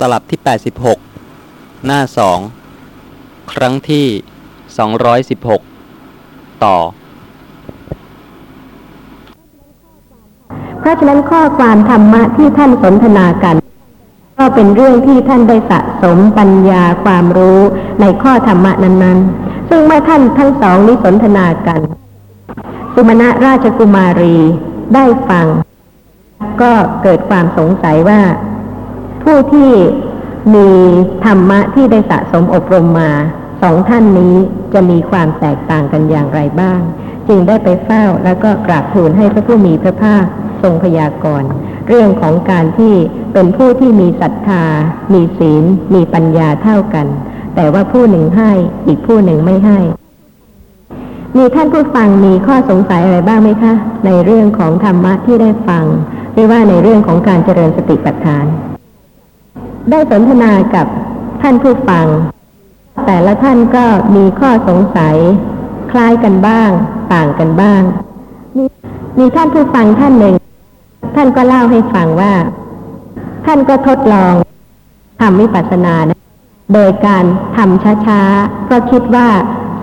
ตลับที่ 86 หน้า 2 ครั้งที่ 216 ต่อ เพราะฉะนั้นข้อความธรรมะที่ท่านสนทนากัน ก็เป็นเรื่องที่ท่านได้สะสมปัญญาความรู้ในข้อธรรมะนั้นๆ ซึ่งเมื่อท่านทั้งสองนี้สนทนากัน สุมาณะราชกุมารีได้ฟัง ก็เกิดความสงสัยว่า ผู้ที่มีธรรมะที่ได้สะสมอบรมมาสองท่านนี้จะมีความแตกต่างกันอย่างไรบ้าง จึงได้ไปเฝ้าแล้วก็กราบทูลให้พระผู้มีพระภาคทรงพยากรณ์เรื่องของการที่เป็นผู้ที่มีศรัทธา มีศีล มีปัญญาเท่ากัน แต่ว่าผู้หนึ่งให้อีกผู้หนึ่งไม่ให้ มีท่านผู้ฟังมีข้อสงสัยอะไรบ้างไหมคะ ในเรื่องของธรรมะที่ได้ฟัง หรือว่าในเรื่องของการเจริญสติปัฏฐาน ได้สนทนากับท่านผู้ฟัง แต่ละท่านก็มีข้อสงสัย คล้ายกันบ้าง ต่างกันบ้าง มีมีท่านผู้ฟังท่านหนึ่ง ท่านก็เล่าให้ฟังว่า ท่านก็ทดลองทำวิปัสสนานะโดยการทำช้าๆเพราะคิดว่า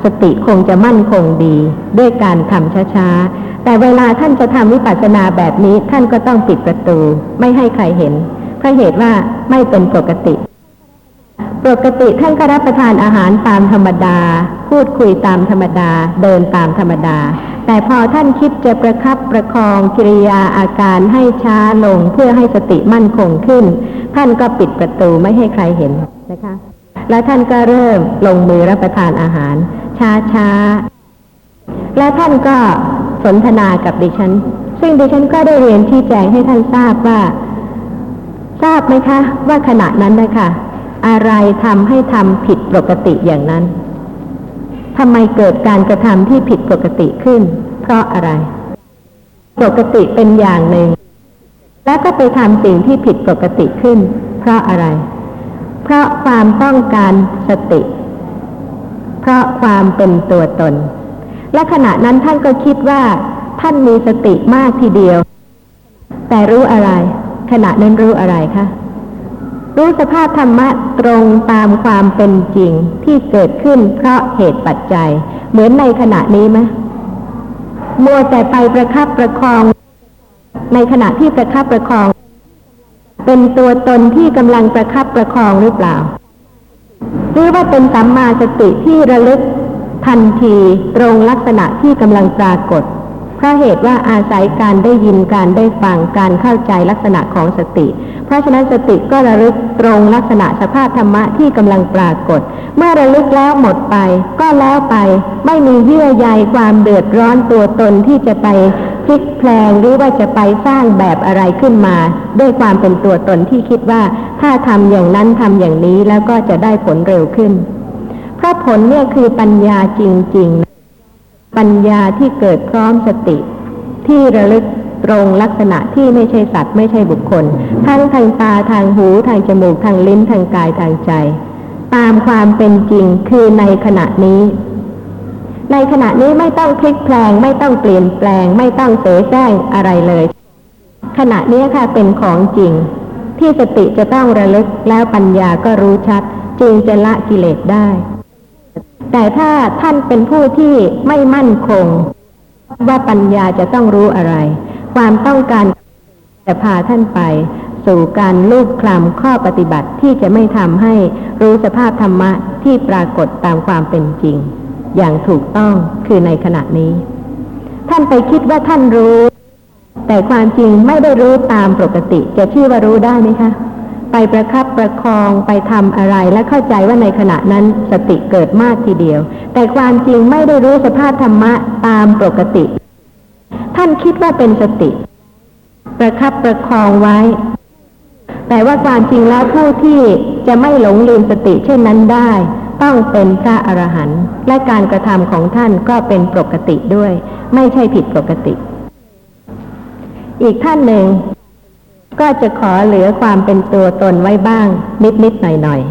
สติคงจะมั่นคงดี ด้วยการทำช้าๆแต่เวลาท่านจะทำวิปัสสนาแบบนี้ ท่านก็ต้องปิดประตู ไม่ให้ใครเห็น ราะเหตุว่าไม่เป็นปกติ ปกติท่านก็รับประทานอาหารตามธรรมดา พูดคุยตามธรรมดา เดินตามธรรมดา แต่พอท่านคิดจะประคับประคองกิริยาอาการให้ช้าลงเพื่อให้สติมั่นคงขึ้น ท่านก็ปิดประตูไม่ให้ใครเห็นนะคะ แล้วท่านก็เริ่มลงมือรับประทานอาหาร ช้าช้าและท่านก็สนทนากับดิฉัน ซึ่งดิฉันก็ได้เรียนที่แจงให้ท่านทราบว่า ทราบไหมคะ ว่าขณะนั้นนะคะอะไรทำให้ทำผิดปกติอย่างนั้นทำไมเกิดการกระทำที่ผิดปกติขึ้น เพราะอะไร ปกติเป็นอย่างหนึ่ง แล้วก็ไปทำสิ่งที่ผิดปกติขึ้น เพราะอะไร เพราะความต้องการสติ เพราะความเป็นตัวตน และขณะนั้นท่านก็คิดว่า ท่านมีสติมากทีเดียว แต่รู้อะไร ขณะนั้นรู้อะไรคะรู้สภาพธรรมะตรงตามความเป็นจริงที่เกิดขึ้นเพราะเหตุปัจจัย เหมือนในขณะนี้ไหมมัวแต่ไปประคับประคอง ในขณะที่ประคับประคอง เป็นตัวตนที่กำลังประคับประคองหรือเปล่า หรือว่าเป็นสัมมาสติที่ระลึกทันทีตรงลักษณะที่กำลังปรากฏ ราะเหตุว่าอาศัยการได้ยินการได้ฟังการเข้าใจลักษณะของสติ เพราะฉะนั้นสติก็ระลึกตรงลักษณะสภาพธรรมะที่กำลังปรากฏ เมื่อระลึกแล้วหมดไป ก็แล้วไปไม่มีเยื่อใยความเดือดร้อนตัวตนที่จะไปพลิกแพลงหรือว่าจะไปสร้างแบบอะไรขึ้นมา ด้วยความเป็นตัวตนที่คิดว่าถ้าทำอย่างนั้นทำอย่างนี้แล้วก็จะได้ผลเร็วขึ้น เพราะผลเนี่ยคือปัญญาจริง ๆ ปัญญาที่เกิดพร้อมสติ ที่ระลึกตรงลักษณะที่ไม่ใช่สัตว์ไม่ใช่บุคคล ทั้งทางตาทางหูทางจมูกทางลิ้นทางกายทางใจ ตามความเป็นจริงคือในขณะนี้ ในขณะนี้ไม่ต้องพลิกแปลง ไม่ต้องเปลี่ยนแปลง ไม่ต้องเสแสร้งอะไรเลย ขณะนี้ค่ะเป็นของจริง ที่สติจะต้องระลึกแล้วปัญญาก็รู้ชัด จึงจะละกิเลสได้ แต่ถ้าท่านเป็นผู้ที่ไม่มั่นคง ว่าปัญญาจะต้องรู้อะไร ความต้องการจะพาท่านไป สู่การลูกคลำข้อปฏิบัติที่จะไม่ทำให้รู้สภาพธรรมะที่ปรากฏตามความเป็นจริง อย่างถูกต้องคือในขณะนี้ ท่านไปคิดว่าท่านรู้ แต่ความจริงไม่ได้รู้ตามปกติ จะชื่อว่ารู้ได้ไหมคะ ไปประคับประคองไปทำอะไร และเข้าใจว่าในขณะนั้นสติเกิดมากทีเดียว แต่ความจริงไม่ได้รู้สภาพธรรมะตามปกติ ท่านคิดว่าเป็นสติ ประคับประคองไว้ แต่ว่าความจริงแล้วผู้ที่จะไม่หลงลืมสติเช่นนั้นได้ ต้องเป็นพระอรหันต์และการกระทำของท่านก็เป็นปกติด้วย ไม่ใช่ผิดปกติ อีกท่านหนึ่ง ก็จะขอเหลือความเป็นตัวตนไว้บ้าง นิดนิดหน่อยหน่อย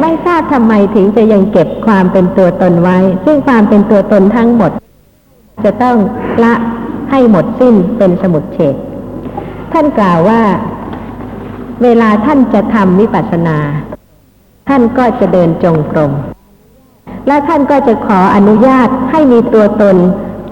ไม่ทราบทำไมถึงจะยังเก็บความเป็นตัวตนไว้ ซึ่งความเป็นตัวตนทั้งหมด จะต้องละให้หมดสิ้นเป็นสมุดเฉดท่านกล่าวว่า เวลาท่านจะทำวิปัสสนา ท่านก็จะเดินจงกรมและท่านก็จะขออนุญาตให้มีตัวตน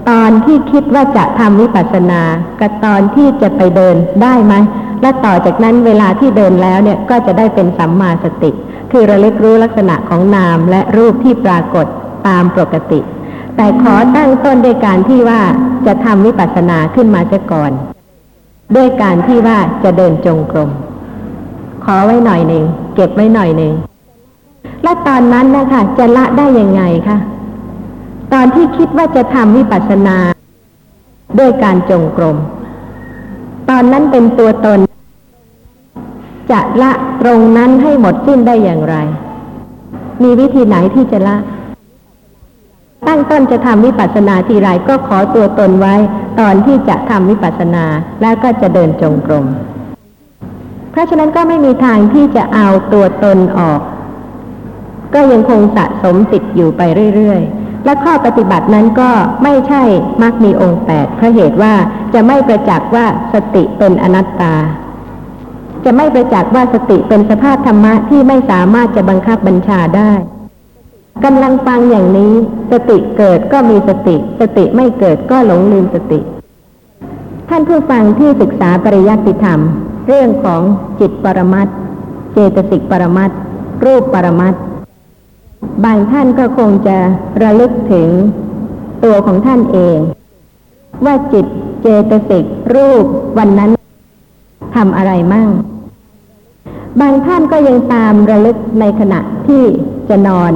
ตอนที่คิดว่าจะทำวิปัสสนา กับตอนที่จะไปเดินได้ไหม และต่อจากนั้นเวลาที่เดินแล้วเนี่ยก็จะได้เป็นสัมมาสติ คือระลึกรู้ลักษณะของนามและรูปที่ปรากฏตามปกติ แต่ขอตั้งต้นด้วยการที่ว่าจะทำวิปัสสนาขึ้นมาเสียก่อน ด้วยการที่ว่าจะเดินจงกรม ขอไว้หน่อยหนึ่งเก็บไว้หน่อยหนึ่งและตอนนั้นนะคะจะละได้ยังไงคะ ตอนที่คิดว่าจะทำวิปัสสนา ด้วยการจงกรม ตอนนั้นเป็นตัวตน จะละตรงนั้นให้หมดสิ้นได้อย่างไร มีวิธีไหนที่จะละ ตั้งต้นจะทำวิปัสสนาทีไรก็ขอตัวตนไว้ ตอนที่จะทำวิปัสสนาแล้วก็จะเดินจงกรม เพราะฉะนั้นก็ไม่มีทางที่จะเอาตัวตนออก ก็ยังคงสะสมติดอยู่ไปเรื่อยๆ และข้อปฏิบัตินั้นก็ไม่ใช่มักมีองค์แปดเพราะเหตุว่าจะไม่ประจักษ์ว่าสติเป็นอนัตตา จะไม่ประจักษ์ว่าสติเป็นสภาพธรรมะที่ไม่สามารถจะบังคับบัญชาได้กำลังฟังอย่างนี้ สติเกิดก็มีสติ สติไม่เกิดก็หลงลืมสติ ท่านผู้ฟังที่ศึกษาปริยัติธรรม เรื่องของจิตปรมัตเจตสิกปรมัตรูปปรมัต บางท่านก็คงจะระลึกถึงตัวของท่านเอง ว่าจิตเจตสิกรูปวันนั้นทำอะไรมั่ง บางท่านก็ยังตามระลึกในขณะที่จะนอน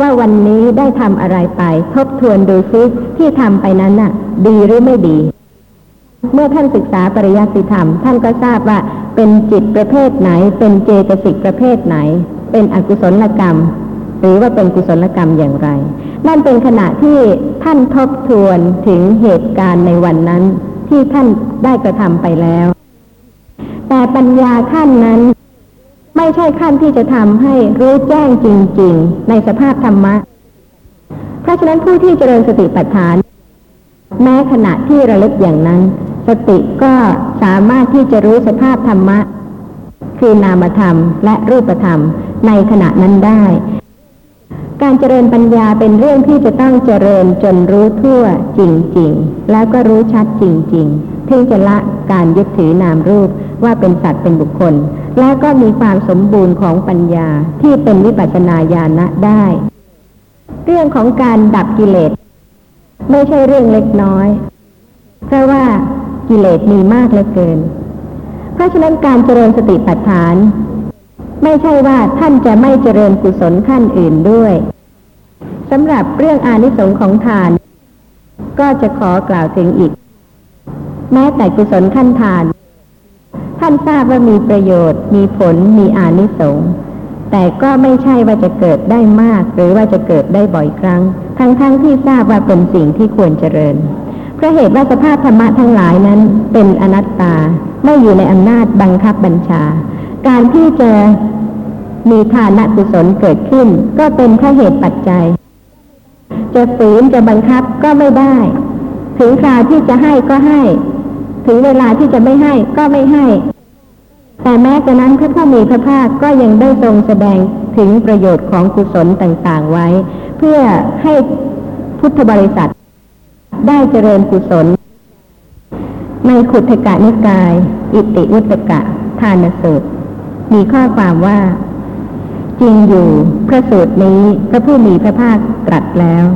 ว่าวันนี้ได้ทำอะไรไป ทบทวนดูซิที่ทำไปนั้นน่ะ ดีหรือไม่ดี เมื่อท่านศึกษาปริยัติธรรม ท่านก็ทราบว่าเป็นจิตประเภทไหน เป็นเจตสิกประเภทไหน เป็นอกุศลกรรม หรือว่าเป็นกุศลกรรมอย่างไร นั่นเป็นขณะที่ท่านทบทวนถึงเหตุการณ์ในวันนั้น ที่ท่านได้กระทำไปแล้ว แต่ปัญญาขั้นนั้น ไม่ใช่ขั้นที่จะทำให้รู้แจ้งจริง ๆ ในสภาพธรรมะ เพราะฉะนั้นผู้ที่เจริญสติปัฏฐาน แม้ขณะที่ระลึกอย่างนั้น สติก็สามารถที่จะรู้สภาพธรรมะ คือนามธรรมและรูปธรรมในขณะนั้นได้ การเจริญปัญญาเป็นเรื่องที่จะต้องเจริญจนรู้ทั่วจริง ๆ แล้วก็รู้ชัดจริงๆถึงจะละการยึดถือนามรูปว่าเป็นสัตว์เป็นบุคคล และก็มีความสมบูรณ์ของปัญญาที่เป็นวิปัสสนาญาณะได้ เรื่องของการดับกิเลส ไม่ใช่เรื่องเล็กน้อย เพราะว่ากิเลสมีมากเหลือเกิน เพราะฉะนั้นการเจริญสติปัฏฐาน ไม่ใช่ว่าท่านจะไม่เจริญกุศลขั้นอื่นด้วยสำหรับเรื่องอานิสงส์ของทาน ก็จะขอกล่าวถึงอีก แม้แต่กุศลขั้นทาน ท่านทราบว่ามีประโยชน์ มีผลมีอานิสงส์แต่ก็ไม่ใช่ว่าจะเกิดได้มาก หรือว่าจะเกิดได้บ่อยครั้ง ทั้งๆทที่ทราบว่าเป็นสิ่งที่ควรเจริญเพราะเหตุว่าสภาพธรรมะทั้งหลายนั้นเป็นอนัตตาไม่อยู่ในอำนาจบังคับบัญชา การที่จะ มีทานกุศลเกิดขึ้น ก็เป็นแค่เหตุปัจจัย จะฝืนจะบังคับก็ไม่ได้ ถึงคราวที่จะให้ก็ให้ ถึงเวลาที่จะไม่ให้ก็ไม่ให้ แต่แม้กระนั้นพระผู้มีพระภาคก็ยังได้ทรงแสดงถึงประโยชน์ของกุศลต่างๆไว้ เพื่อให้พุทธบริษัท ได้เจริญกุศล ในขุทธกะนิกาย อิติวุตกะทานสูตรมีข้อความว่า จริงอยู่พระสูตรนี้พระผู้มีพระภาคตรัสแล้ว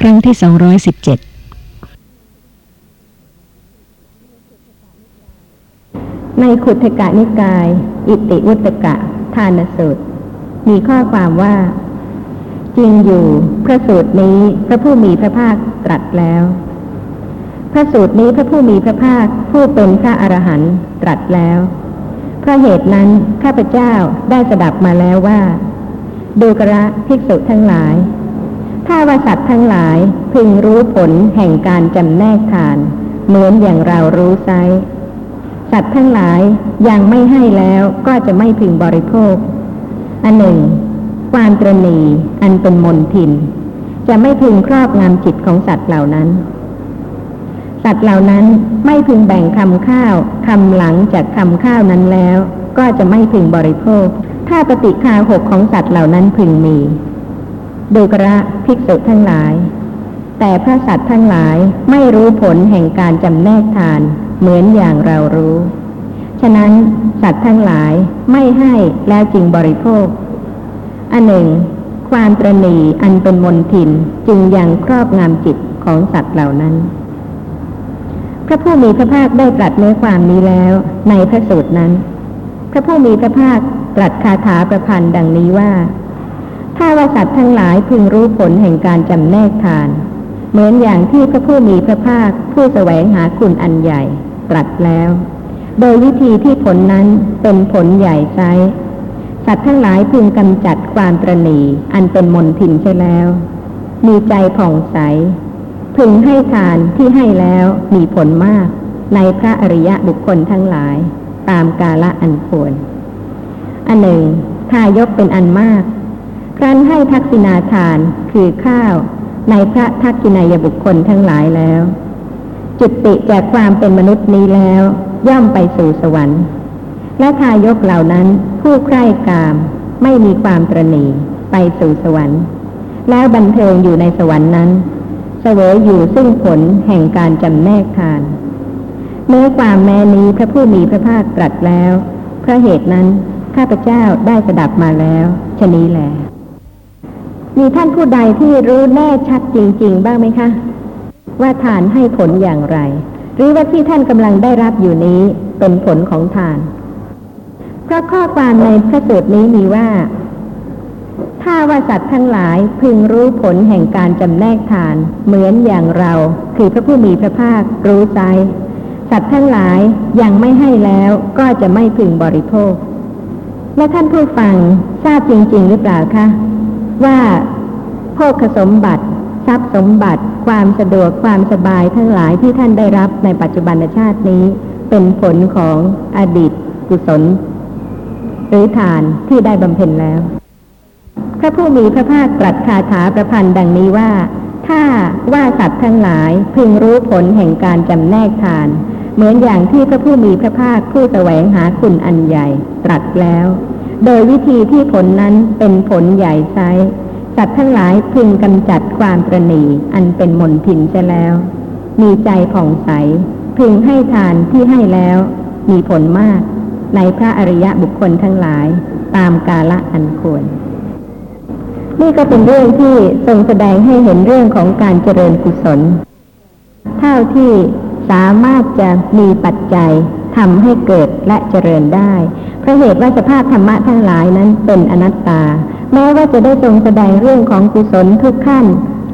ครั้งที่ 217 ในขุทธกะนิกาย อิติวุตกะ ทานสูตร มีข้อความว่า จริงอยู่พระสูตรนี้พระผู้มีพระภาคตรัสแล้ว พระสูตรนี้พระผู้มีพระภาคผู้เป็นพระอรหันต์ตรัสแล้วเพราะเหตุนั้นข้าพเจ้าได้สดับมาแล้วว่า ดูกระภิกษุทั้งหลาย ถ้าว่าสัตว์ทั้งหลายพึงรู้ผลแห่งการจำแนกทาน เหมือนอย่างเรารู้ไซ สัตว์ทั้งหลายยังไม่ให้แล้วก็จะไม่พึงบริโภค อันหนึ่ง ความตรณีอันเป็นมนทิน จะไม่พึงครอบงำจิตของสัตว์เหล่านั้น สัตว์เหล่านั้นไม่พึงแบ่งคำข้าวคำหลังจากคำข้าวนั้นแล้ว ก็จะไม่พึงบริโภค ถ้าปฏิคาหกของสัตว์เหล่านั้นพึงมีดูกระภิกษุทั้งหลาย แต่พระสัตว์ทั้งหลายไม่รู้ผลแห่งการจำแนกทาน เหมือนอย่างเรารู้ ฉะนั้นสัตว์ทั้งหลายไม่ให้แล้วจึงบริโภค อันหนึ่ง ความตรณีอันเป็นมนทินจึงยังครอบงำจิตของสัตว์เหล่านั้น พระผู้มีพระภาคได้ตรัสเนื้อความนี้แล้วในพระสูตรนั้น พระผู้มีพระภาคตรัสคาถาประพันธ์ดังนี้ว่า ถ้าว่าสัตว์ทั้งหลายพึงรู้ผลแห่งการจำแนกทาน เหมือนอย่างที่พระผู้มีพระภาคผู้แสวงหาคุณอันใหญ่ ตรัสแล้ว โดยวิธีที่ผลนั้นเป็นผลใหญ่ไซสัตว์ทั้งหลายพึงกำจัดความตรณีอันเป็นมนทินใช่แล้ว มีใจผ่องใส พึงให้ทานที่ให้แล้วมีผลมากในพระอริยะบุคคลทั้งหลาย ตามกาละอันควร อันหนึ่ง ทายกเป็นอันมาก ครั้นให้ทักษิณาทานคือข้าว ในพระทักษิณายบุคคลทั้งหลายแล้ว จุติจากความเป็นมนุษย์นี้แล้ว ย่อมไปสู่สวรรค์ และทายกเหล่านั้นผู้ใกล้กาม ไม่มีความตรณีไปสู่สวรรค์ แล้วบันเทิงอยู่ในสวรรค์นั้นเสวยอยู่ซึ่งผลแห่งการจำแนกทานเมื่อความแม้นี้พระผู้มีพระภาคตรัสแล้วพระเหตุนั้นข้าพเจ้าได้สดับมาแล้วชะนี้แหลมีท่านผู้ใดที่รู้แน่ชัดจริง ๆ บ้างไหมคะ ว่าทานให้ผลอย่างไร หรือว่าที่ท่านกำลังได้รับอยู่นี้เป็นผลของทาน เพราะข้อความในพระสูตรนี้มีว่า ถ้าว่าสัตว์ทั้งหลายพึงรู้ผลแห่งการจำแนกทาน เหมือนอย่างเรา คือพระผู้มีพระภาครู้ใจสัตว์ทั้งหลายยังไม่ให้แล้วก็จะไม่พึงบริโภค และท่านผู้ฟังทราบจริง ๆ หรือเปล่าคะ ว่าโภคสมบัติ ทรัพย์สมบัติ ความสะดวกความสบายทั้งหลายที่ท่านได้รับในปัจจุบันชาตินี้ เป็นผลของอดีตกุศล หรือทานที่ได้บำเพ็ญแล้ว พระผู้มีพระภาคตรัสคาถาประพันธ์ดังนี้ว่า ถ้าว่าสัตว์ทั้งหลายพึงรู้ผลแห่งการจำแนกทาน เหมือนอย่างที่พระผู้มีพระภาคผู้แสวงหาคุณอันใหญ่ตรัสแล้ว โดยวิธีที่ผลนั้นเป็นผลใหญ่ไซ สัตว์ทั้งหลายพึงกำจัดความประณีอันเป็นมนทินจะแล้ว มีใจผ่องใส พึงให้ทานที่ให้แล้ว มีผลมาก ในพระอริยะบุคคลทั้งหลายตามกาละอันควร นี่ก็เป็นเรื่องที่ทรงแสดงให้เห็นเรื่องของการเจริญกุศล เท่าที่สามารถจะมีปัจจัยทำให้เกิดและเจริญได้ เพราะเหตุว่าสภาพธรรมะทั้งหลายนั้นเป็นอนัตตา แม้ว่าจะได้ทรงแสดงเรื่องของกุศลทุกขั้น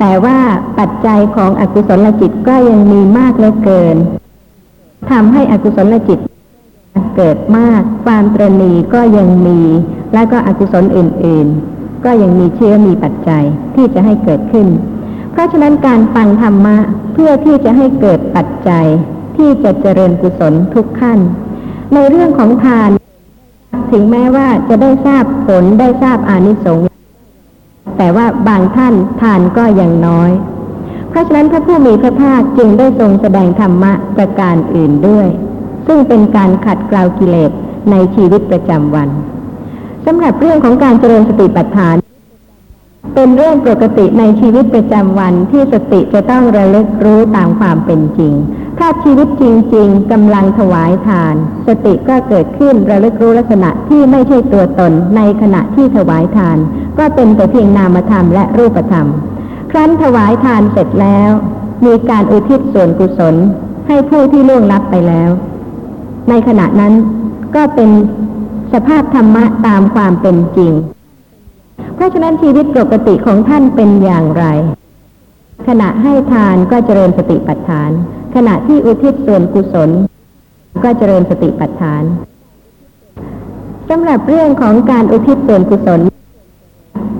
แต่ว่าปัจจัยของอกุศลจิตก็ยังมีมากเหลือเกินทำให้อกุศลจิตเกิดมาก ความตรณีก็ยังมี และก็อกุศลอื่นๆ ก็ยังมีเชื้อมีปัจจัยที่จะให้เกิดขึ้น เพราะฉะนั้นการฟังธรรมะเพื่อที่จะให้เกิดปัจจัยที่จะเจริญกุศลทุกขั้น ในเรื่องของทาน ถึงแม้ว่าจะได้ทราบผลได้ทราบอานิสงส์แต่ว่าบางท่านทานก็ยังน้อย เพราะฉะนั้นพระผู้มีพระภาคจึงได้ทรงแสดงธรรมะประการอื่นด้วย ซึ่งเป็นการขัดเกลากิเลสในชีวิตประจำวันสำหรับเรื่องของการเจริญสติปัฏฐาน เป็นเรื่องปกติในชีวิตประจำวันที่สติจะต้องระลึกรู้ตามความเป็นจริง ถ้าชีวิตจริง ๆกำลังถวายทาน สติก็เกิดขึ้นระลึกรู้ลักษณะที่ไม่ใช่ตัวตนในขณะที่ถวายทาน ก็เป็นแต่เพียงนามธรรมและรูปธรรม ครั้นถวายทานเสร็จแล้ว มีการอุทิศส่วนกุศล ให้ผู้ที่ล่วงลับไปแล้ว ในขณะนั้นก็เป็นสภาพธรรมะตามความเป็นจริง ราะฉะนั้นชีวิตปกติของท่านเป็นอย่างไร ขณะให้ทานก็เจริญสติปัฏฐาน ขณะที่อุทิศส่วนกุศล ก็เจริญสติปัฏฐานสำหรับเรื่องของการอุทิศส่วนกุศล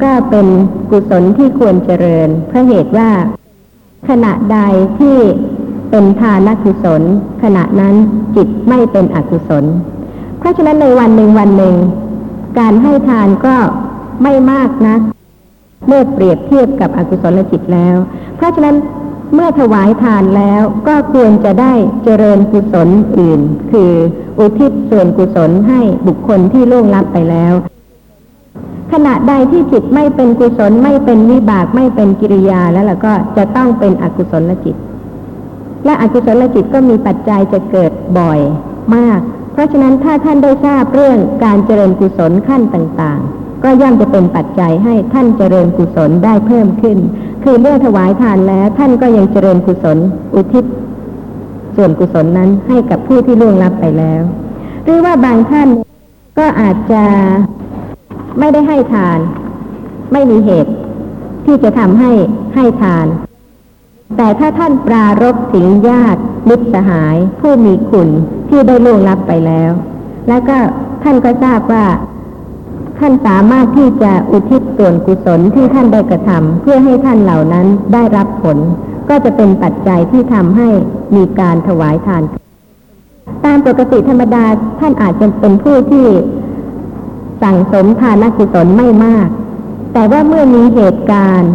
ก็เป็นกุศลที่ควรเจริญเพราะเหตุว่า ขณะใดที่เป็นทานกุศล ขณะนั้นจิตไม่เป็นอกุศล เพราะฉะนั้นในวันหนึ่งวันหนึ่ง การให้ทานก็ ไม่มากนะัก เมื่อเปรียบเทียบกับอกุศลจิตแล้ว เพราะฉะนั้นเมื่อถวายทานแล้วก็ควรจะได้เจริญกุศลอื่น คืออุทิศส่วนกุศลให้บุคคลที่ล่วงลับไปแล้ว ขณะใดที่จิตไม่เป็นกุศลไม่เป็นวิบากไม่เป็นกิริยาแล้วล่ะก็จะต้องเป็นอกุศลจิต และอกุศลจิตก็มีปัจจัยจะเกิดบ่อยมาก เพราะฉะนั้นถ้าท่านได้ทราบเรื่องการเจริญกุศลขั้นต่างๆ ก็ย่อมจะเป็นปัจจัยให้ท่านเจริญกุศลได้เพิ่มขึ้น คือเมื่อถวายทานแล้วท่านก็ยังเจริญกุศลอุทิศส่วนกุศลนั้นให้กับผู้ที่ล่วงลับไปแล้ว หรือว่าบางท่านก็อาจจะไม่ได้ให้ทาน ไม่มีเหตุ ที่จะทำให้ให้ทาน แต่ถ้าท่านปรารบถึงญาติมิตรสหาย ผู้มีคุณที่ได้ล่วงลับไปแล้ว แล้วก็ท่านก็ทราบว่า ท่านสามารถที่จะอุทิศส่วนกุศลที่ท่านได้กระทำเพื่อให้ท่านเหล่านั้นได้รับผล ก็จะเป็นปัจจัยที่ทำให้มีการถวายทาน ตามปกติธรรมดาท่านอาจจะเป็นผู้ที่สั่งสมทานกุศลไม่มาก แต่ว่าเมื่อมีเหตุการณ์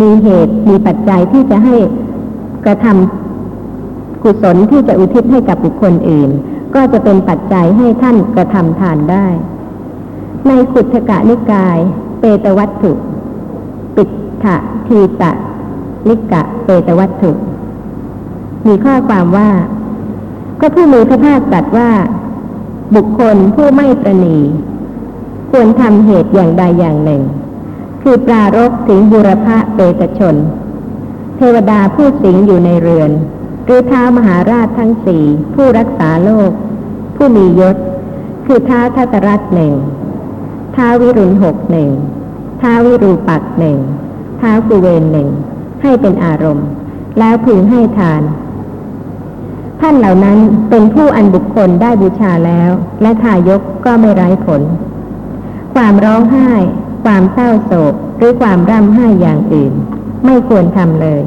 มีเหตุมีปัจจัยที่จะให้กระทำกุศลที่จะอุทิศให้กับบุคคลอื่น ก็จะเป็นปัจจัยให้ท่านกระทำทานได้ ในขุทกะนิกาย เปตวัตถุ ปิดถะทีตะนิกะเปตวัตถุ มีข้อความว่า ก็ผู้มีพระภาคตรัสว่า บุคคลผู้ไม่ประนี ควรทำเหตุอย่างใดอย่างหนึ่ง คือปรารบถึงบุรพะเปตชน เทวดาผู้สิงอยู่ในเรือน หรือท้ามหาราชทั้งสี่ผู้รักษาโลก ผู้มียศ คือท้าทัตรัตหนึ่ง ท้าวิรุณหกหนึ่งท้าวิรูปักหนึ่งท้ากุเวนหนึ่งให้เป็นอารมณ์ แล้วพึงให้ทาน ท่านเหล่านั้นเป็นผู้อันบุคคลได้บูชาแล้ว และทายกก็ไม่ไร้ผล ความร้องไห้ ความเศร้าโศกหรือความร่ำไห้อย่างอื่น ไม่ควรทำเลย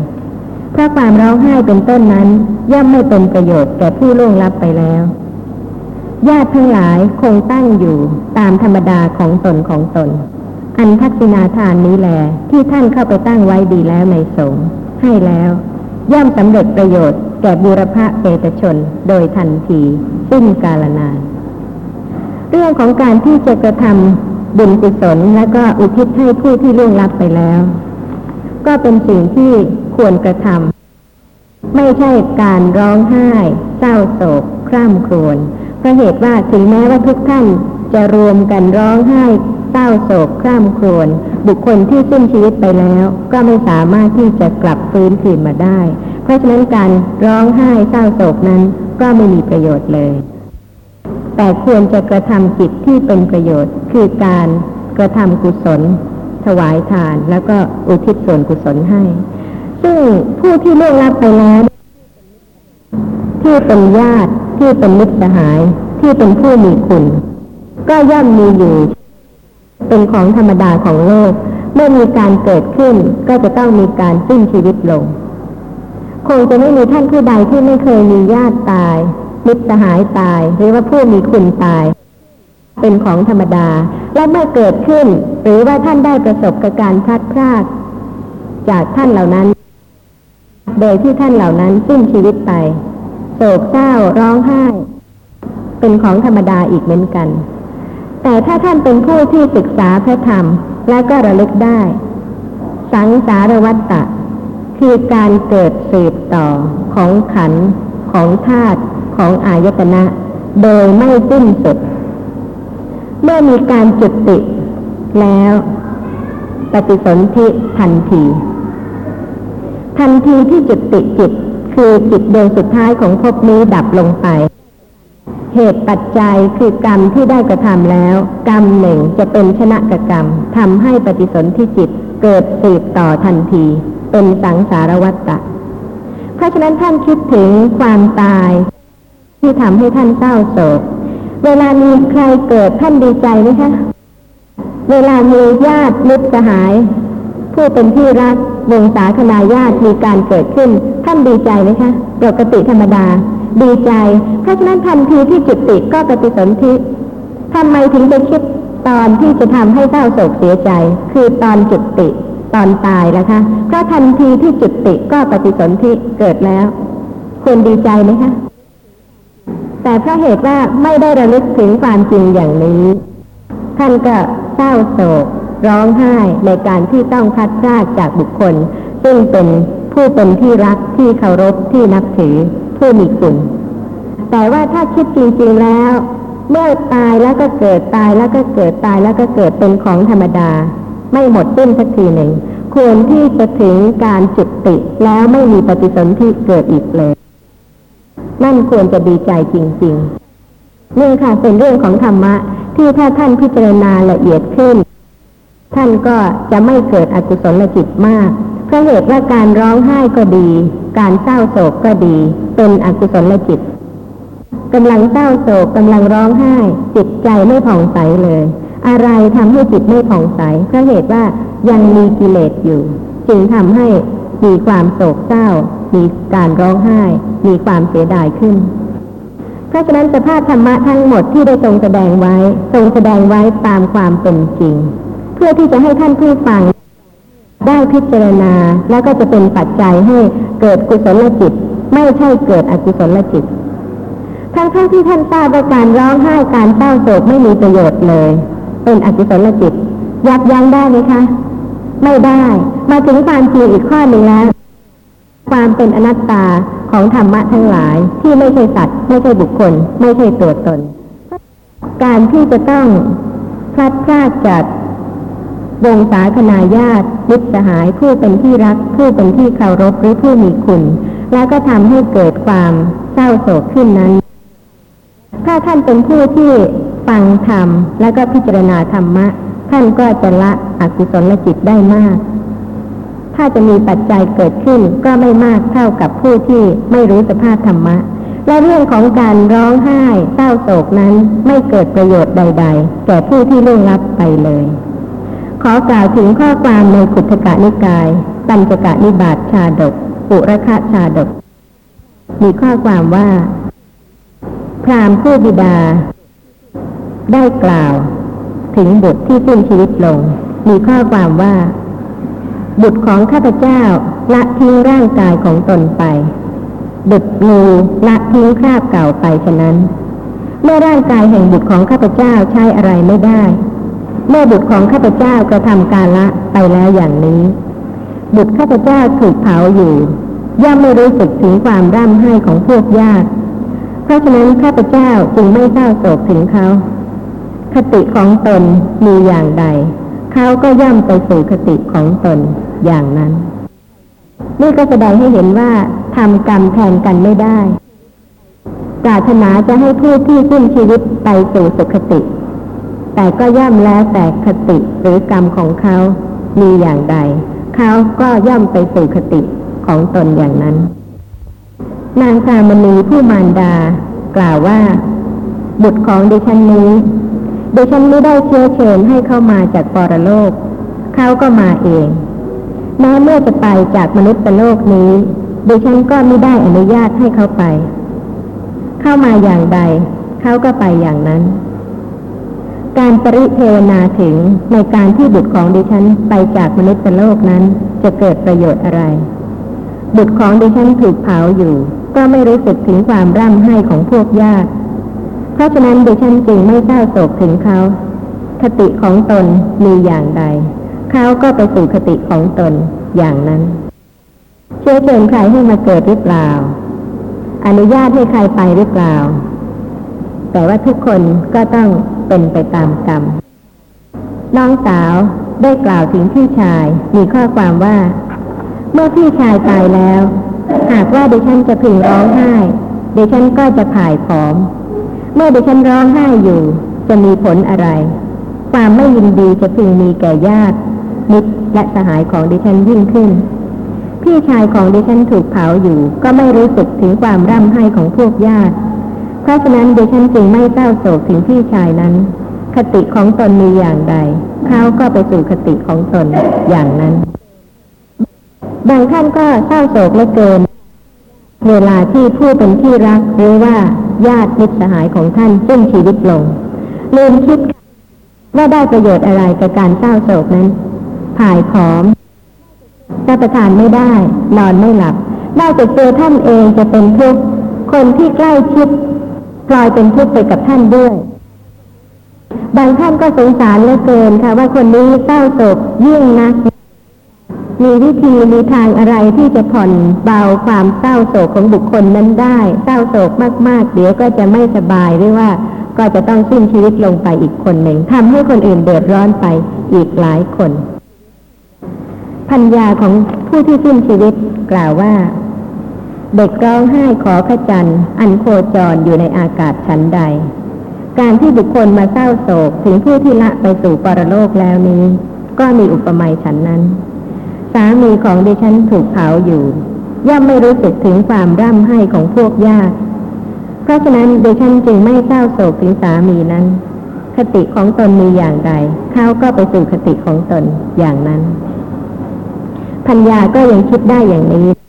เพราะความร้องไห้เป็นต้นนั้น ย่อมไม่เป็นประโยชน์แก่ผู้ล่วงลับไปแล้ว ญาติทั้งหลายคงตั้งอยู่ตามธรรมดาของตนของตน อันทักษิณาทานนี้แลที่ท่านเข้าไปตั้งไว้ดีแล้วในสงฆ์ให้แล้ว ย่อมสำเร็จประโยชน์แก่บุรพะเปตชนโดยทันทีสิ้นกาลนานเรื่องของการที่จะกระทำบุญกุศลและก็อุทิศให้ผู้ที่ล่วงลับไปแล้ว ก็เป็นสิ่งที่ควรกระทำไม่ใช่การร้องไห้ เศร้าโศก คร่ำครวญ เพราะเหตุว่าถึงแม้ว่าทุกท่านจะรวมกันร้องไห้เศร้าโศกคร่ำครวญบุคคลที่สิ้นชีวิตไปแล้ว ก็ไม่สามารถที่จะกลับฟื้นคืนมาได้ เพราะฉะนั้นการร้องไห้เศร้าโศกนั้นก็ไม่มีประโยชน์เลย แต่ควรจะกระทำจิตที่เป็นประโยชน์ คือการกระทำกุศล ถวายทาน แล้วก็อุทิศส่วนกุศลให้ ซึ่งผู้ที่ล่วงลับไปแล้ว ที่เป็นญาติที่เป็นมิตรสหาย ที่เป็นผู้มีคุณ ก็ย่อมมีอยู่ เป็นของธรรมดาของโลก เมื่อมีการเกิดขึ้น ก็จะต้องมีการสิ้นชีวิตลง คงจะไม่มีท่านผู้ใดที่ไม่เคยมีญาติตาย มิตรสหายตาย หรือว่าผู้มีคุณตาย เป็นของธรรมดาและเมื่อเกิดขึ้น หรือว่าท่านได้ประสบกับการพลัดพลาดจากท่านเหล่านั้น โดยที่ท่านเหล่านั้นสิ้นชีวิตไป ศกเศร้าร้องไห้ เป็นของธรรมดาอีกเหมือนกัน แต่ถ้าท่านเป็นผู้ที่ศึกษาพระธรรมและก็ระลึกได้ สังสารวัตตะ คือการเกิดสืบต่อของขันของธาตุของอายตนะ โดยไม่สิ้นสุด เมื่อมีการจุดติแล้ว ปฏิสนธิทันที ทันทีที่จุดติจิต คือจิตดวงสุดท้ายของภพนี้ดับลงไป เหตุปัจจัยคือกรรมที่ได้กระทำแล้ว กรรมหนึ่งจะเป็นชนะกกรรมทำให้ปฏิสนธิจิตเกิดสืบต่อทันที เป็นสังสารวัตตะเพราะฉะนั้นท่านคิดถึงความตาย ที่ทำให้ท่านเศร้าโศก เวลามีใครเกิดท่านดีใจไหมคะ เวลามีญาติมิตรสหาย ผู้เป็นที่รัก วงศาคณาญาติมีการเกิดขึ้น ท่านดีใจไหมคะปกติธรรมดา ดีใจ เพราะฉะนั้นทันทีที่จุติก็ปฏิสนธิทำไมถึงไปคิดตอนที่จะทำให้เศร้าโศกเสียใจ คือตอนจุติตอนตายแล้วคะเพราะทันทีที่จุติก็ปฏิสนธิเกิดแล้วควรดีใจไหมคะแต่เพราะเหตุว่าไม่ได้ระลึกถึงความจริงอย่างนี้ ท่านก็เศร้าโศก ร้องไห้ในการที่ต้องพัดพรากจากบุคคล ซึ่งเป็นผู้เป็นที่รักที่เคารพที่นับถือผู้มีคุณแต่ว่าถ้าคิดจริงๆแล้ว เมื่อตายแล้วก็เกิดตายแล้วก็เกิดตายแล้วก็เกิดเป็นของธรรมดา ไม่หมดสิ้นสักทีหนึ่งควรที่จะถึงการจุติแล้วไม่มีปฏิสนธิเกิดอีกเลย นั่นควรจะดีใจจริงๆนี่ค่ะเป็นเรื่องของธรรมะ ที่ถ้าท่านพิจารณาละเอียดขึ้น ท่านก็จะไม่เกิดอกุศลจิตมากเพราะเหตุว่าการร้องไห้ก็ดี การเศร้าโศกก็ดี เป็นอกุศลจิตกำลังเศร้าโศกกำลังร้องไห้ จิตใจไม่ผ่องใสเลย อะไรทำให้จิตไม่ผ่องใสเพราะเหตุว่ายังมีกิเลสอยู่ จึงทำให้มีความโศกเศร้า มีการร้องไห้ มีความเสียดายขึ้น เพราะฉะนั้นสภาพธรรมะทั้งหมดที่ได้ทรงแสดงไว้ ทรงแสดงไว้ตามความเป็นจริง พื่อที่จะให้ท่านผู้ฟังได้พิจารณาแล้วก็จะเป็นปัจจัยให้เกิดกุศลจิต ไม่ใช่เกิดอกุศลจิตทั้งทั้งที่ท่านทราบว่าการร้องไห้การเศร้าโศกไม่มีประโยชน์เลย เป็นอกุศลจิตยับยั้งได้ไหมคะ ไม่ได้ มาถึงความจริงอีกข้อหนึ่งแล้ว ความเป็นอนัตตาของธรรมะทั้งหลายที่ไม่ใช่สัตว์ ไม่ใช่บุคคล ไม่ใช่ตัวตน การที่จะต้องพลัดพรากจาก วงศาคณาญาติมิตรสหายผู้เป็นที่รัก ผู้เป็นที่เคารพหรือผู้มีคุณ แล้วก็ทำให้เกิดความเศร้าโศกขึ้นนั้น ถ้าท่านเป็นผู้ที่ฟังธรรมแล้วก็พิจารณาธรรมะ ท่านก็จะละอกุศลจิตได้มาก ถ้าจะมีปัจจัยเกิดขึ้นก็ไม่มากเท่ากับผู้ที่ไม่รู้สภาพธรรมะ และเรื่องของการร้องไห้เศร้าโศกนั้นไม่เกิดประโยชน์ใด ๆ แก่ผู้ที่ล่วงลับไปเลย ขอกล่าวถึงข้อความในขุทกะนิกาย ปัญจกะนิบาตชาดก ปุรคะชาดก มีข้อความว่า พรามผู้บิดา ได้กล่าว ถึงบุตรที่สิ้นชีวิตลง มีข้อความว่า บุตรของข้าพเจ้าละทิ้งร่างกายของตนไป บุตรงูละทิ้งคราบเก่าไปฉะนั้น เมื่อร่างกายแห่งบุตรของข้าพเจ้าใช้อะไรไม่ได้ เมื่อบุตรของข้าพเจ้ากระทำการละไปแล้วอย่างนี้ บุตรข้าพเจ้าถูกเผาอยู่ ย่อมไม่รู้สึกถึงความร่ำไห้ของพวกญาติเพราะฉะนั้นข้าพเจ้าจึงไม่เศร้าโศกถึงเขา คติของตนมีอย่างใด เขาก็ย่อมไปสู่คติของตนอย่างนั้น นี่ก็แสดงให้เห็นว่าทำกรรมแทนกันไม่ได้ปรารถนาจะให้ผู้ที่สิ้นชีวิตไปสู่สุคติ แต่ก็ย่อมแล้วแต่คติหรือกรรมของเขามีอย่างใด เขาก็ย่อมไปสู่คติของตนอย่างนั้น นางสามณีผู้มารดา กล่าวว่า บุตรของดิฉันนี้ดิฉันไม่ได้เชื้อเชิญให้เข้ามาจากปรโลก เขาก็มาเองแม้เมื่อจะไปจากมนุษย์โลกนี้ดิฉันก็ไม่ได้อนุญาตให้เขาไป เข้ามาอย่างใด เขาก็ไปอย่างนั้น การปริเทวนาถึงในการที่บุตรของดิฉันไปจากมนุษย์โลกนั้นจะเกิดประโยชน์อะไร บุตรของดิฉันถูกเผาอยู่ ก็ไม่รู้สึกถึงความร่ำไห้ของพวกญาติ เพราะฉะนั้นดิฉันจึงไม่เศร้าโศกถึงเขา คติของตนมีอย่างใด เขาก็ไปสู่คติของตนอย่างนั้น เชื้อเชิญใครให้มาเกิดหรือเปล่า อนุญาตให้ใครไปหรือเปล่า แต่ว่าทุกคนก็ต้อง เป็นไปตามกรรม น้องสาวได้กล่าวถึงพี่ชายมีข้อความว่า เมื่อพี่ชายตายแล้ว หากว่าเดิฉันจะพึงร้องไห้ เดิฉันก็จะผ่ายผอม เมื่อเดิฉันร้องไห้อยู่ จะมีผลอะไร ความไม่ยินดีจะพึงมีแก่ญาติมิตรและสหายของเดิฉันยิ่งขึ้น พี่ชายของเดิฉันถูกเผาอยู่ ก็ไม่รู้สึกถึงความร่ำไห้ของพวกญาติ เพราะฉะนั้นเดิฉันจึงไม่เศร้าโศกถึงพี่ชายนั้น คติของตนมีอย่างใดเขาก็ไปสู่คติของตนอย่างนั้น บางท่านก็เศร้าโศกเหลือเกิน เวลาที่ผู้เป็นที่รักหรือว่าญาติมิตรสหายของท่านสิ้นชีวิตลงลืมคิดว่าได้ประโยชน์อะไรกับการเศร้าโศกนั้นผายผอมรับประทานไม่ได้ นอนไม่หลับได้แต่เจอท่านเองจะเป็นทุกข์คนที่ใกล้ชิด ลอยเป็นทุกข์ไปกับท่านด้วย บางท่านก็สงสารเหลือเกินค่ะ ว่าคนนี้เศร้าโศกยิ่งนักมีวิธีมีทางอะไรที่จะผ่อนเบาความเศร้าโศกของบุคคลนั้นได้ เศร้าโศกมาก ๆ เดี๋ยวก็จะไม่สบายหรือว่าก็จะต้องสิ้นชีวิตลงไปอีกคนหนึ่งทำให้คนอื่นเดือดร้อนไปอีกหลายคน พัญญาของผู้ที่สิ้นชีวิตกล่าวว่า เด็กร้องไห้ขอขจันทร์อันโคจรอยู่ในอากาศชั้นใด การที่บุคคลมาเศร้าโศกถึงผู้ที่ละไปสู่ปรโลกแล้วนี้ ก็มีอุปมาฉันนั้น สามีของดิฉันถูกเผาอยู่ ย่อมไม่รู้สึกถึงความร่ำไห้ของพวกญาติเพราะฉะนั้นดิฉันจึงไม่เศร้าโศกถึงสามีนั้น คติของตนมีอย่างใดเขาก็ไปสู่คติของตนอย่างนั้นพัญญาก็ยังคิดได้อย่างนี้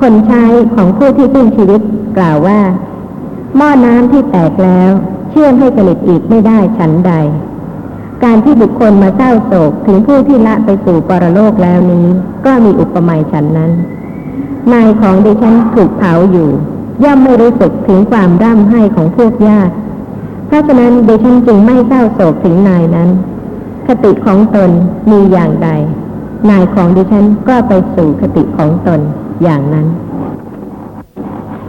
คนใช้ของผู้ที่สิ้นชีวิตกล่าวว่า หม้อน้ำที่แตกแล้ว เชื่อมให้ผลิตอีกไม่ได้ฉันใด การที่บุคคลมาเศร้าโศกถึงผู้ที่ละไปสู่ปรโลกแล้วนี้ ก็มีอุปมาฉันนั้นนายของดิฉันถูกเผาอยู่ ย่อมไม่รู้สึกถึงความร่ำไห้ของพวกญาติเพราะฉะนั้นดิฉันจึงไม่เศร้าโศกถึงนายนั้น คติของตนมีอย่างใด นายของดิฉันก็ไปสู่คติของตน อย่างนั้น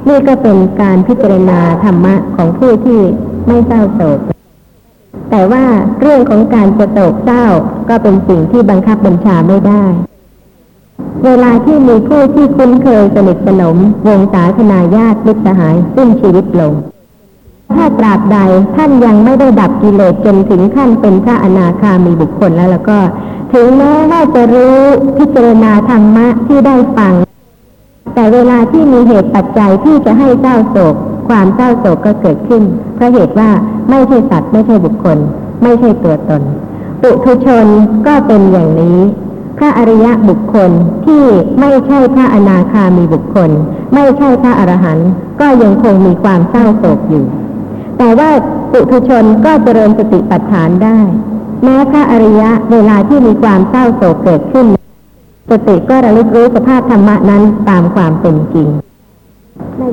นี่ก็เป็นการพิจารณาธรรมะของผู้ที่ไม่เศร้าโศก แต่ว่าเรื่องของการจะโศกเศร้าก็เป็นสิ่งที่บังคับบัญชาไม่ได้ เวลาที่มีผู้ที่คุ้นเคยสนิทสนมวงศาคณาญาติมิตรสหายสิ้นชีวิตลงถ้าตราบใดท่านยังไม่ได้ดับกิเลสจนถึงขั้นเป็นพระอนาคามีบุคคลแล้วแล้วก็ ถึงแม้ว่าจะรู้พิจารณาธรรมะที่ได้ฟัง แต่เวลาที่มีเหตุปัจจัยที่จะให้เศร้าโศก ความเศร้าโศกก็เกิดขึ้น เพราะเหตุว่าไม่ใช่สัตว์ไม่ใช่บุคคล ไม่ใช่ตัวตน ปุถุชนก็เป็นอย่างนี้ พระอริยะบุคคลที่ไม่ใช่พระอนาคามีบุคคล ไม่ใช่พระอรหันต์ก็ยังคงมีความเศร้าโศกอยู่ แต่ว่าปุถุชนก็เจริญสติปัฏฐานได้ แม้พระอริยะเวลาที่มีความเศร้าโศกเกิดขึ้น สติก็ระลึกรู้สภาพธรรมะนั้นตามความเป็นจริง ใน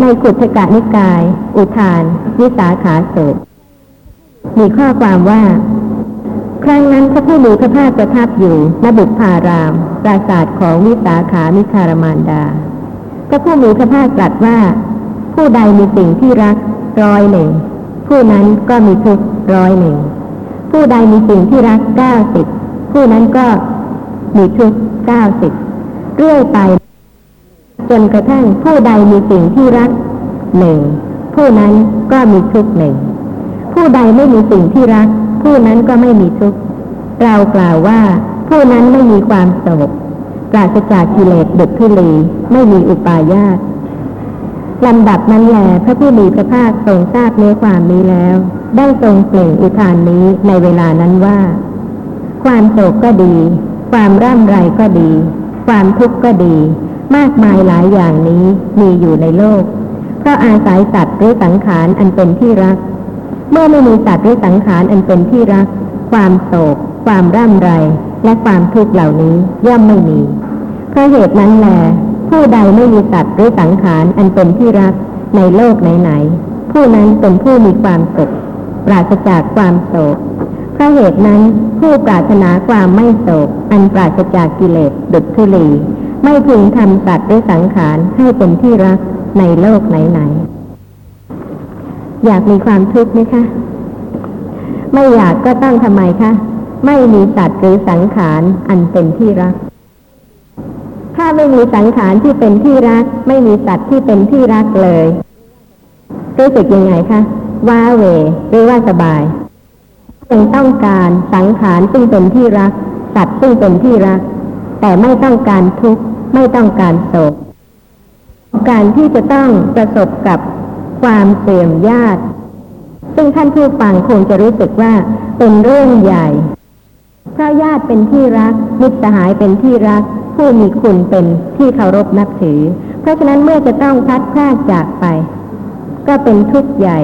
ในขุทกะนิกาย อุทาน วิสาขาสูตรมีข้อความว่า ครั้งนั้นพระผู้มีพระภาคประทับอยู่ณบุพาราม ปราสาทของวิสาขามิคารมานดา พระผู้มีพระภาคตรัสว่า ผู้ใดมีสิ่งที่รักร้อยหนึ่ง ผู้นั้นก็มีทุกร้อยหนึ่ง ผู้ใดมีสิ่งที่รักเก้าสิบผู้นั้นก็ มีทุกข์เก้าสิบเรื่อยไป จนกระทั่งผู้ใดมีสิ่งที่รักหนึ่งผู้นั้นก็มีทุกหนึ่งผู้ใดไม่มีสิ่งที่รัก ผู้นั้นก็ไม่มีทุกข์เรากล่าวว่า ผู้นั้นไม่มีความโศกปราศจากกิเลสดุจทุลีไม่มีอุปาญาตลำดับนั้นแหลพระผู้มีพระภาคทรงทราบเนื้อความนี้แล้ว ได้ทรงเปล่งอุทานนี้ในเวลานั้นว่า ความโศกก็ดี ความร่ำไรก็ดี ความทุกข์ก็ดี มากมายหลายอย่างนี้มีอยู่ในโลก เพราะอาศัยสัตว์หรือสังขารอันเป็นที่รัก เมื่อไม่มีสัตว์หรือสังขารอันเป็นที่รัก ความโศก ความร่ำไร และความทุกข์เหล่านี้ย่อมไม่มีเพราะเหตุนั้นแหลผู้ใดไม่มีสัตว์หรือสังขารอันเป็นที่รักในโลกไหนๆผู้นั้นเป็นผู้มีความสุขปราศจากความโศก เพราะเหตุนั้นผู้ปรารถนาความไม่โศกอันปราศจากกิเลสดุจทุลี ไม่พึงทำสัตว์หรือสังขารให้เป็นที่รักในโลกไหนๆอยากมีความทุกข์ไหมคะ ไม่อยากก็ตั้งทำไมคะไม่มีสัตว์หรือสังขารอันเป็นที่รัก ถ้าไม่มีสังขารที่เป็นที่รัก ไม่มีสัตว์ที่เป็นที่รักเลยรู้สึกยังไงคะว้าเหวหรือว่าสบาย ยังต้องการสังขารซึ่งเป็นที่รัก สัตว์ซึ่งเป็นที่รัก แต่ไม่ต้องการทุกข์ไม่ต้องการโศก การที่จะต้องประสบกับความเสื่อมญาติ ซึ่งท่านผู้ฟังคงจะรู้สึกว่าเป็นเรื่องใหญ่ เพราะญาติเป็นที่รัก มิตรสหายเป็นที่รัก ผู้มีคุณเป็นที่เคารพนับถือ เพราะฉะนั้นเมื่อจะต้องพัดพรากจากไป ก็เป็นทุกข์ใหญ่